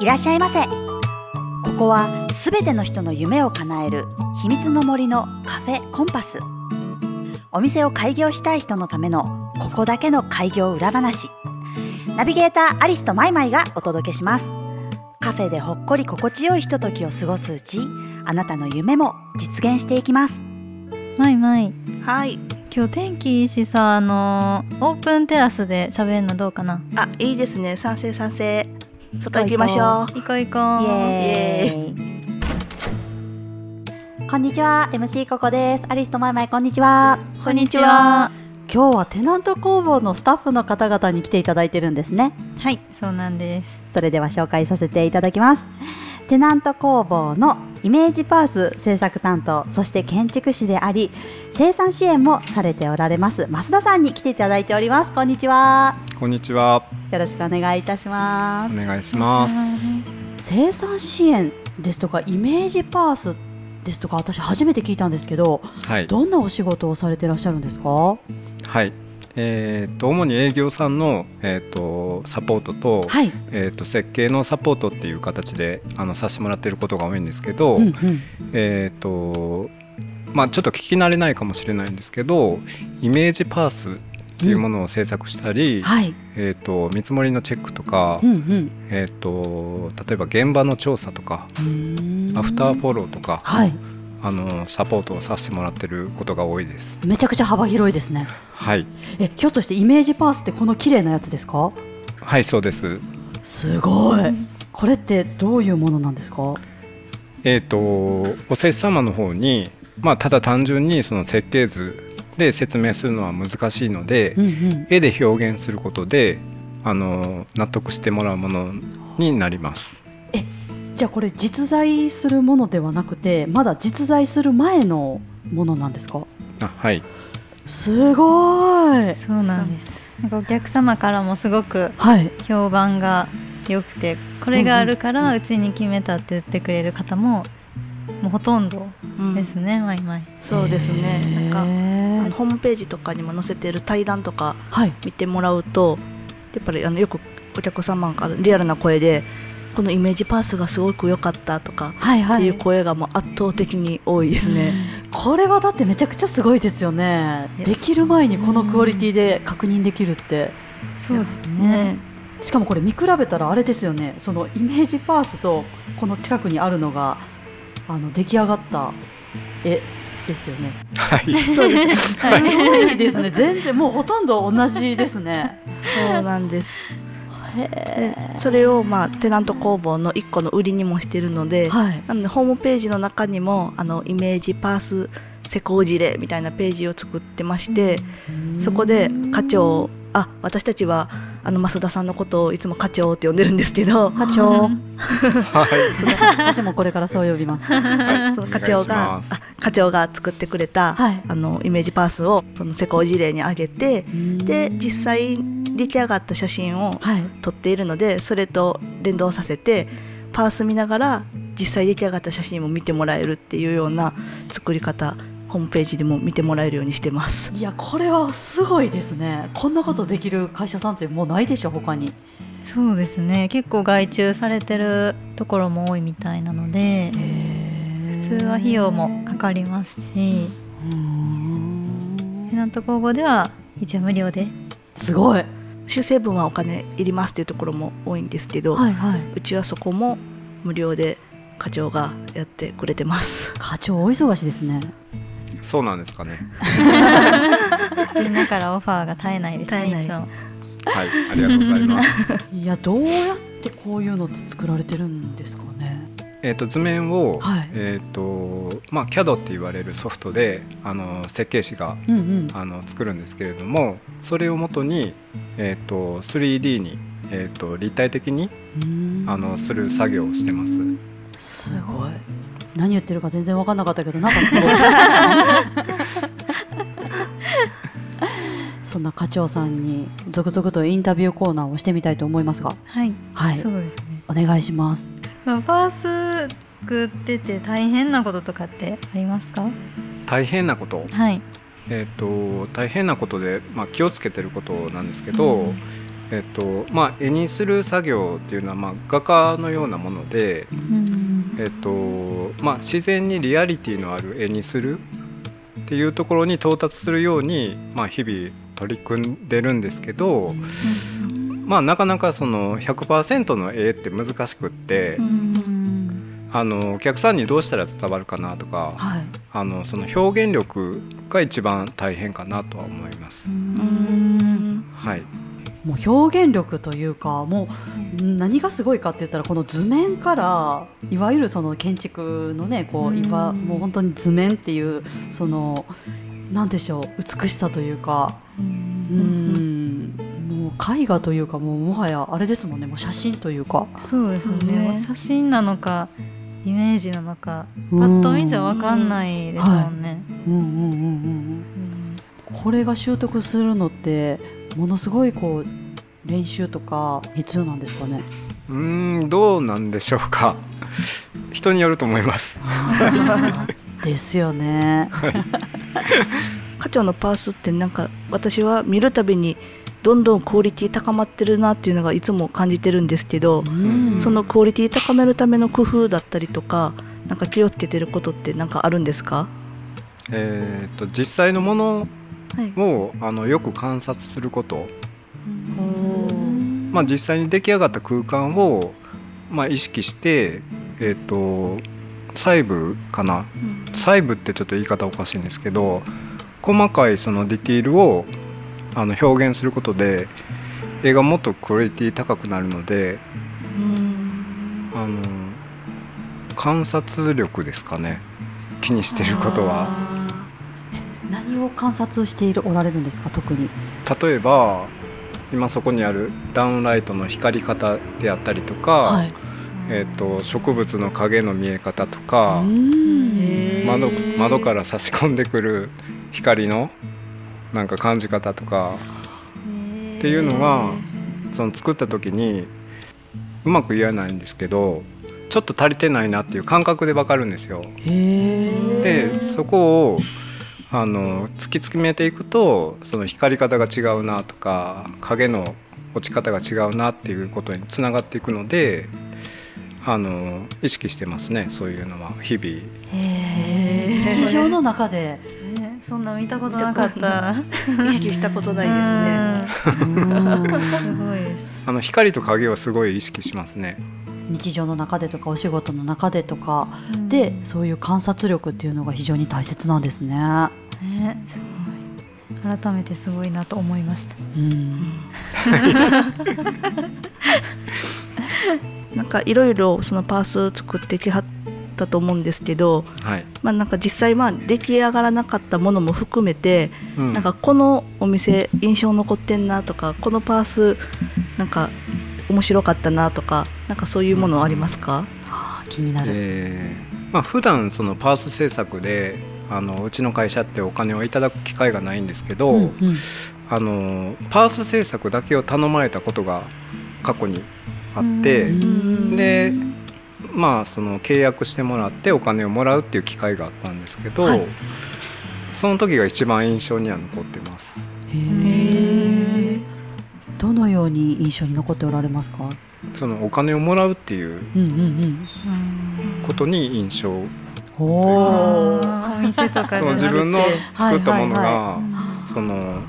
いらっしゃいませ。ここはすべての人の夢を叶える秘密の森のカフェコンパス。お店を開業したい人のためのここだけの開業裏話。ナビゲーターアリスとマイマイがお届けします。カフェでほっこり心地よいひとときを過ごすうちあなたの夢も実現していきます。まいまいはい。今日天気いいしさあのオープンテラスで喋るのどうかな？あ、いいですね。賛成賛成。外行きましょう。行こう行こう。イエーイ。こんにちは。MC ココです。アリスとマイマイ。こんにちは。こんにちは。今日はテナント工房のスタッフの方々に来ていただいてるんですね。はいそうなんです。それでは紹介させていただきますテナント工房のイメージパース制作担当そして建築士であり生産支援もされておられます増田さんに来ていただいておりますこんにちはこんにちは。よろしくお願いいたしまおす願いします。生産支援ですとかイメージパースですとか私初めて聞いたんですけどはい。どんなお仕事をされてらっしゃるんですか？はい。えっ、と主に営業さんのえっ、とサポートと、はい、えっ、と設計のサポートっていう形であのさせてもらっていることが多いんですけど、うんうん、えっ、とまあちょっと聞き慣れないかもしれないんですけど、イメージパースっていうものを制作したり、はい、えっ、と見積もりのチェックとか、うんうん。えっ、と例えば現場の調査とか、うーん。アフターフォローとか、はいあのサポートをさせてもらってることが多いです。めちゃくちゃ幅広いですねはい。えひょっとしてイメージパースってこの綺麗なやつですか？はい、そうです。すごいこれってどういうものなんですか？えー、とお施主様の方に、まあ、ただ単純にその設計図で説明するのは難しいので、うんうん絵で表現することであの納得してもらうものになります。じゃあこれ実在するものではなくてまだ実在する前のものなんですか？あはい、すごい。そうなんです。なんかお客様からもすごくはい。評判が良くてこれがあるからうちに決めたって言ってくれる方ももうほとんどうん。ですね、マイマイそうですね。なんかホームページとかにも載せている対談とかはい。見てもらうと、やっぱりあのよくお客様からリアルな声で。このイメージパースがすごく良かったとかはいはい。っていう声がもう圧倒的に多いですね。これはだってめちゃくちゃすごいですよね。できる前にこのクオリティで確認できるって。そうですね。ね、しかもこれ見比べたらあれですよね。そのイメージパースとこの近くにあるのがあの出来上がった絵ですよね。はい、そうです。すごいですね。全然もうほとんど同じですね。そうなんです。それをまあテナント工房の一個の売りにもしてるので、はい。なのでホームページの中にもあのイメージパース施工事例みたいなページを作ってまして、そこで課長あ私たちはあの増田さんのことをいつも課長って呼んでるんですけど。課長。はい、私もこれからそう呼びます。その課長が課長が作ってくれた、はい。あのイメージパースをその施工事例に上げてで実際出来上がった写真をはい。撮っているのでそれと連動させてパース見ながら実際出来上がった写真も見てもらえるっていうような作り方ホームページでも見てもらえるようにしてます。いやこれはすごいですね。こんなことできる会社さんってもうないでしょ他に。そうですね。結構外注されてるところも多いみたいなので普通は費用もかかりますし。テナント工房では一応無料で。すごい修正分はお金いりますっていうところも多いんですけど、はいはい。うちはそこも無料で課長がやってくれてます。課長お忙しですねそうなんですかね。みんなからオファーが絶えないですね絶えない。いつもはい、ありがとうございます。いやどうやってこういうのって作られてるんですかね。えっと図面を、はい。えっ、とまあ CAD って言われるソフトであの設計士がうんうん。あの作るんですけれどもそれをもとに、えー、と 3D に、えー、と立体的にあのする作業をしてます。すごい何言ってるか全然分かんなかったけどなんかすごい。そんな課長さんに続々とインタビューコーナーをしてみたいと思いますがはい、はい。そうですね、お願いします。まあ、パース作ってて大変なこととかってありますか？大変なこと？はい。えー、と大変なことで、まあ、気をつけてることなんですけど、えーとまあ、絵にする作業っていうのは、まあ、画家のようなもので、えーとまあ、自然にリアリティのある絵にするっていうところに到達するように、まあ、日々取り組んでるんですけど、まあ、なかなかその100%の絵って難しくって。あのお客さんにどうしたら伝わるかなとか、はい、あのその表現力が一番大変かなとは思います。はいもう表現力というかもう何がすごいかって言ったらこの図面からいわゆるその建築のねこう今もう本当に図面っていうその何でしょう美しさというかうん。もう絵画というかもうもはやあれですもんねもう写真というか。そうですね、写真なのかイメージなのかパッと見じゃ分かんないですもんね。これが習得するのってものすごいこう練習とか必要なんですかね？うんどうなんでしょうか。人によると思います。ですよね。課長のパースってなんか私は見るたびにどんどんクオリティ高まってるなっていうのがいつも感じてるんですけど、そのクオリティ高めるための工夫だったりとかなんか気をつけてることって何かあるんですか？えーと、実際のものを、はい、あのよく観察すること、まあ、実際に出来上がった空間を、まあ、意識して、えーと、細部かな、うん、細部ってちょっと言い方おかしいんですけど細かいそのディティールをあの表現することで映画もっとクオリティ高くなるので、あの観察力ですかね。気にしてることは。何を観察しているおられるんですか？特に。例えば今そこにあるダウンライトの光り方であったりとか、はい、えーと、植物の影の見え方とか窓窓から差し込んでくる光のなんか感じ方とかっていうのがその作った時にうまく言えないんですけどちょっと足りてないなっていう感覚で分かるんですよ。でそこをあの突き詰めていくとその光り方が違うなとか影の落ち方が違うなっていうことにつながっていくのであの意識してますねそういうのは日々。日常の中で。そんな見たことなかった。意識したことないですね。すごいです。あの光と影はすごい意識しますね日常の中でとかお仕事の中でとかで、うん、そういう観察力っていうのが非常に大切なんですね。ねすごい。改めてすごいなと思いました。うん、なんかいろいろそのパース作ってきはっったと思うんですけど、はい、まあ、なんか実際まあ出来上がらなかったものも含めて、うん、なんかこのお店印象残ってんなとかこのパースなんか面白かったなとかなんかそういうものありますか、うん、あ気になる、えーまあ普段そのパース制作であのうちの会社ってお金をいただく機会がないんですけど、うんうん、あのパース制作だけを頼まれたことが過去にあってでまあその契約してもらってお金をもらうっていう機会があったんですけど、はい、その時が一番印象には残ってます。へどのように印象に残っておられますか？そのお金をもらうっていうことに印象おお店とか自分の作ったものが、その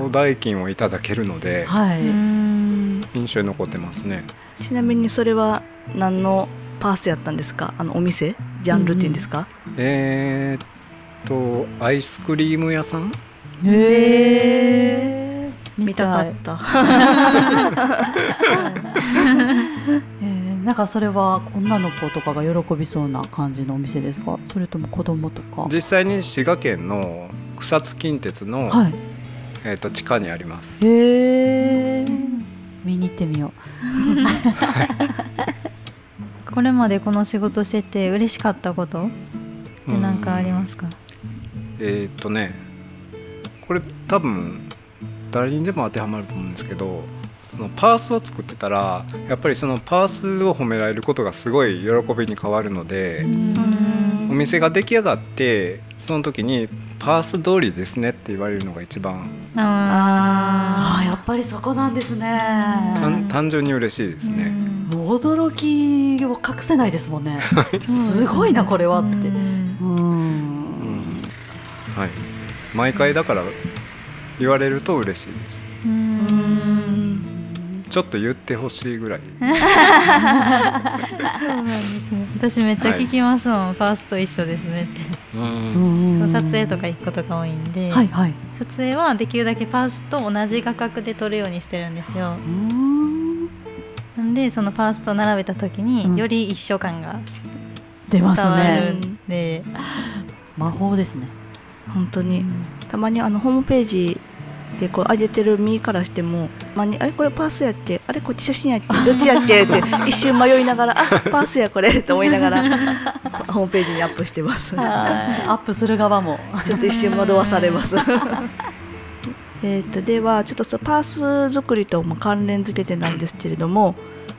お代金をいただけるので、はい、印象に残ってますね。ちなみにそれは何のパースやったんですか？あのお店？ジャンルっていうんですか、うん、えー、っとアイスクリーム屋さん？へえ見たかった、えー、なんかそれは女の子とかが喜びそうな感じのお店ですか？それとも子供とか？実際に滋賀県の草津近鉄の、はい、えー、と地下にあります。へえ見に行ってみよう、これまでこの仕事してて嬉しかったこと？って何かありますか？えー、っとねこれ多分誰にでも当てはまると思うんですけどそのパースを作ってたらやっぱりそのパースを褒められることがすごい喜びに変わるのでお店が出来上がってその時にパース通りですねって言われるのが一番あああやっぱりそこなんですね。単単純に嬉しいですね。驚きを隠せないですもんね。すごいなこれはって。うん。はい、毎回だから言われると嬉しいです。うん。ちょっと言ってほしいぐらい。そうなんですね。私めっちゃ聞きますもん、ファースト一緒ですねって。うん。撮影とか行くことが多いんで、はいはい。撮影はできるだけパースと同じ画角で撮るようにしてるんですよ。うん。なんでそのパースと並べた時うん。により一緒感が出ます伝わるねんで、魔法ですね。本当にたまにあのホームページでこう上げてる身からしても、まあに、あれこれパースやってあれこっち写真やって どっちやってって一瞬迷いながらあパースやこれと思いながら ホームページにアップしてます。はい。アップする側も。ちょっと一瞬惑わされます。えーとではちょっとそのパース作りとも関連付けてなんですけれども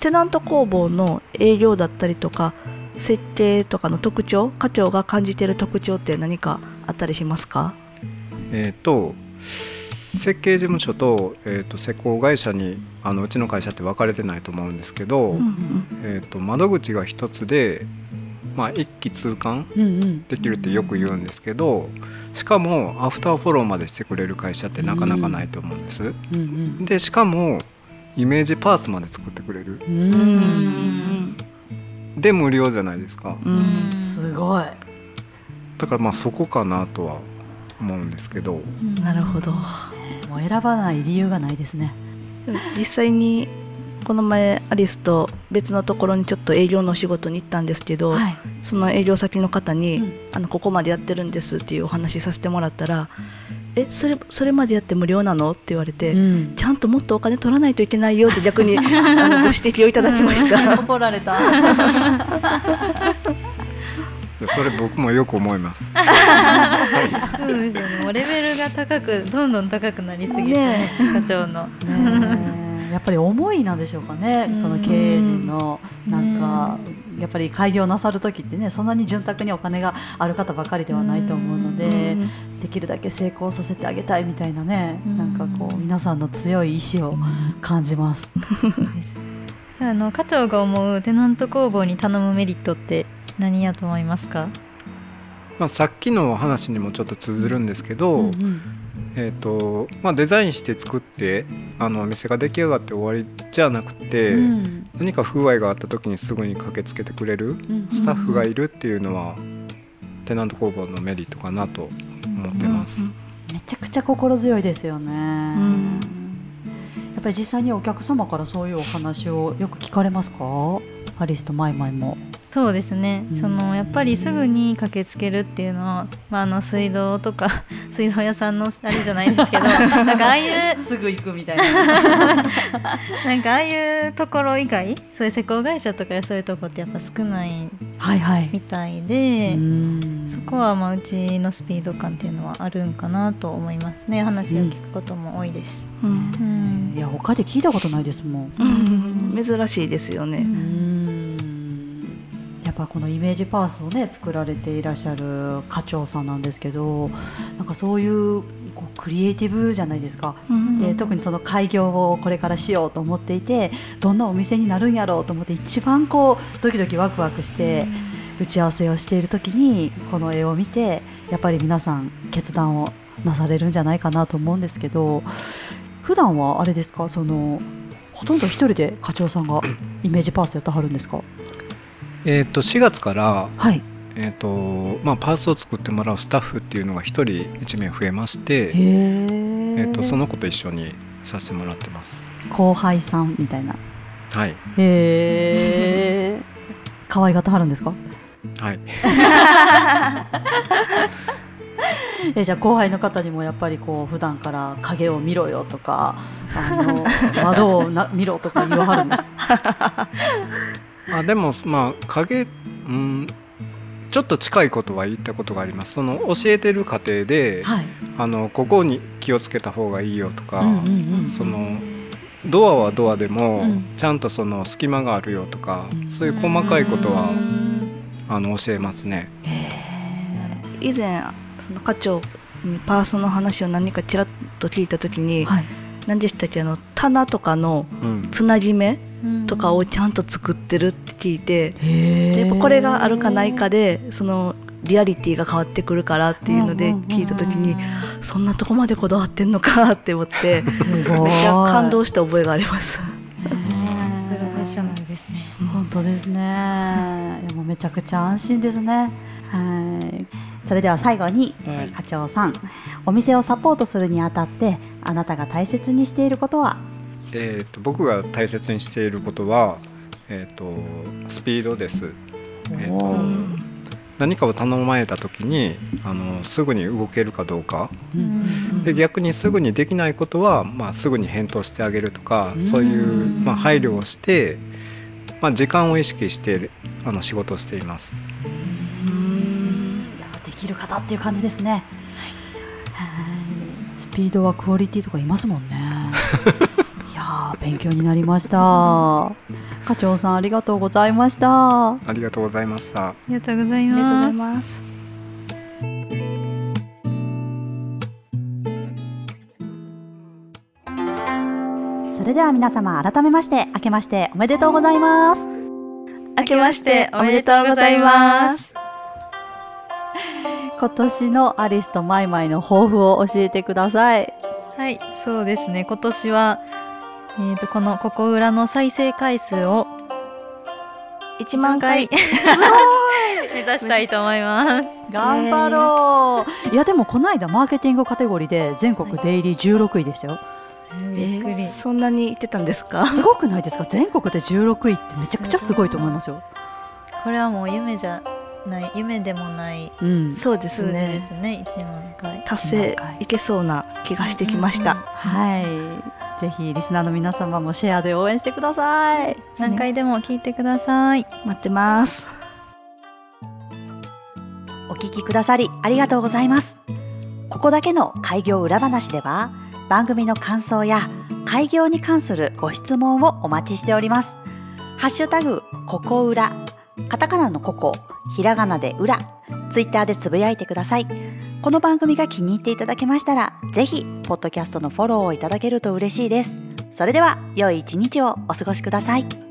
テナント工房の営業だったりとか設計とかの特徴課長が感じている特徴って何かあったりしますか？えっ、と設計事務所と,、えー、と施工会社にあのうちの会社って分かれてないと思うんですけど、うんうんえー、と窓口が一つで、まあ、一気通貫うんうん。できるってよく言うんですけどしかもアフターフォローまでしてくれる会社ってなかなかないと思うんです。うんでしかもイメージパーツまで作ってくれる。うん。ううんん。で無料じゃないですか。うん。すごい。だからまあそこかなとは思うんですけど。なるほど。もう選ばない理由がないですね。実際にこの前アリスと別のところにちょっと営業のお仕事に行ったんですけど、はい。その営業先の方に、うん。あのここまでやってるんですっていうお話しさせてもらったら「えそれそれまでやって無料なの?」って言われて、うん。ちゃんともっとお金取らないといけないよって逆にあのご指摘をいただきました。怒られたそれ僕もよく思います。そうですよね。もうレベルが高くどんどん高くなりすぎて、ね課長の。やっぱり思いなんでしょうかねうん。その経営陣のなんかやっぱり開業なさる時ってねそんなに潤沢にお金がある方ばかりではないと思うのでできるだけ成功させてあげたいみたいなねうん。なんかこう皆さんの強い意志を感じます。あの課長が思うテナント工房に頼むメリットって何やと思いますか？まあ、さっきの話にもちょっと通ずるんですけど、うんうん。えーとまあ、デザインして作ってあのお店が出来上がって終わりじゃなくて、うん。何か不具合があった時にすぐに駆けつけてくれるうんスタッフがいるっていうのは、テナント工房のメリットかなと思ってます。めちゃくちゃ心強いですよね。ん。やっぱり実際にお客様からそういうお話をよく聞かれますか？アリスとマイマイも。そうですね、うんそのやっぱりすぐに駆けつけるっていうのは、まあ、あの水道とか 水道屋さんのあれじゃないですけど なんかああいうすぐ行くみたいな。なんかああいうところ以外そういう施工会社とかそういうとこってやっぱ少ないはいはい。みたいで、うんそこはまあうちのスピード感っていうのはあるんかなと思いますね話を聞くことも多いです。うんうんいや他で聞いたことないですもん。うん珍しいですよね。うんぱこのイメージパースをね作られていらっしゃる課長さんなんですけどなんかそういうこうクリエイティブじゃないですか。うん。で特にその開業をこれからしようと思っていてどんなお店になるんやろうと思って一番こうドキドキワクワクして打ち合わせをしている時にこの絵を見てやっぱり皆さん決断をなされるんじゃないかなと思うんですけど普段はあれですか？そのほとんど一人で課長さんがイメージパースやってはるんですか？えー、と4月から、はい。えーとまあ、パーツを作ってもらうスタッフっていうのが1人1名増えまして、えー、とその子と一緒にさせてもらってます。後輩さんみたいな。はい、へえ可愛がってはるんですか？はい、えじゃあ後輩の方にもやっぱりこう普段から影を見ろよとかあの 窓をな見ろとか言わはるんですか？あでもまあ影うんちょっと近いことは言ったことがあります。その教えてる過程で、はい。あのここに気をつけた方がいいよとか、うんうんうんそのドアはドアでも、うん。ちゃんとその隙間があるよとか、うん。そういう細かいことはうん。あの教えますね。以前その課長にパースの話を何かちらっと聞いた時に、はい。何でしたっけ？あの棚とかのうん。つなぎ目？うんとかをちゃんと作ってるって聞いて、やっぱこれがあるかないかでそのリアリティが変わってくるからっていうので聞いた時に、そんなとこまでこだわってんのかって思ってすめっごいちゃ感動した覚えがあります。プロフェッショナルですね本当ですね。でもめちゃくちゃ安心ですね。はい。それでは最後に、えー課長さん、お店をサポートするにあたって、あなたが大切にしていることは？えー、と僕が大切にしていることは、えー、とスピードです、えーと何かを頼まれた時にあのすぐに動けるかどうかうんで逆にすぐにできないことは、まあ、すぐに返答してあげるとかうんそういう、まあ、配慮をして、まあ、時間を意識してあの仕事をしています。いやできる方っていう感じですね。はい。スピードはクオリティとかいますもんね。いやー勉強になりました。課長さんありがとうございました。ありがとうございました。ありがとうございありがとうごますざいます。それでは皆様改めまして明けましておめでとうございます。明けましておめでとうございます。今年のアリスとマイマイの抱負を教えてください。はいそうですね今年はえー、とこの「ここ裏」の再生回数を一万回。目指したいと思います 頑張ろう。いやでもこの間マーケティングカテゴリーで全国デイリー16位でしたよ。びっくり、えーそんなに言ってたんですか？すごくないですか？全国で16位ってめちゃくちゃすごいと思いますよ。これはもう夢じゃない夢でもないうん。そうです数字でね。すね1万回達成いけそうな気がしてきました。はい。ぜひリスナーの皆様もシェアで応援してください。何回でも聞いてください待ってます。お聞きくださりありがとうございます。ここだけの開業裏話では番組の感想や開業に関するご質問をお待ちしております。ハッシュタグここ裏カタカナのここひらがなで裏ツイッターでつぶやいてください。この番組が気に入っていただけましたらぜひポッドキャストのフォローをいただけると嬉しいです。それでは良い一日をお過ごしください。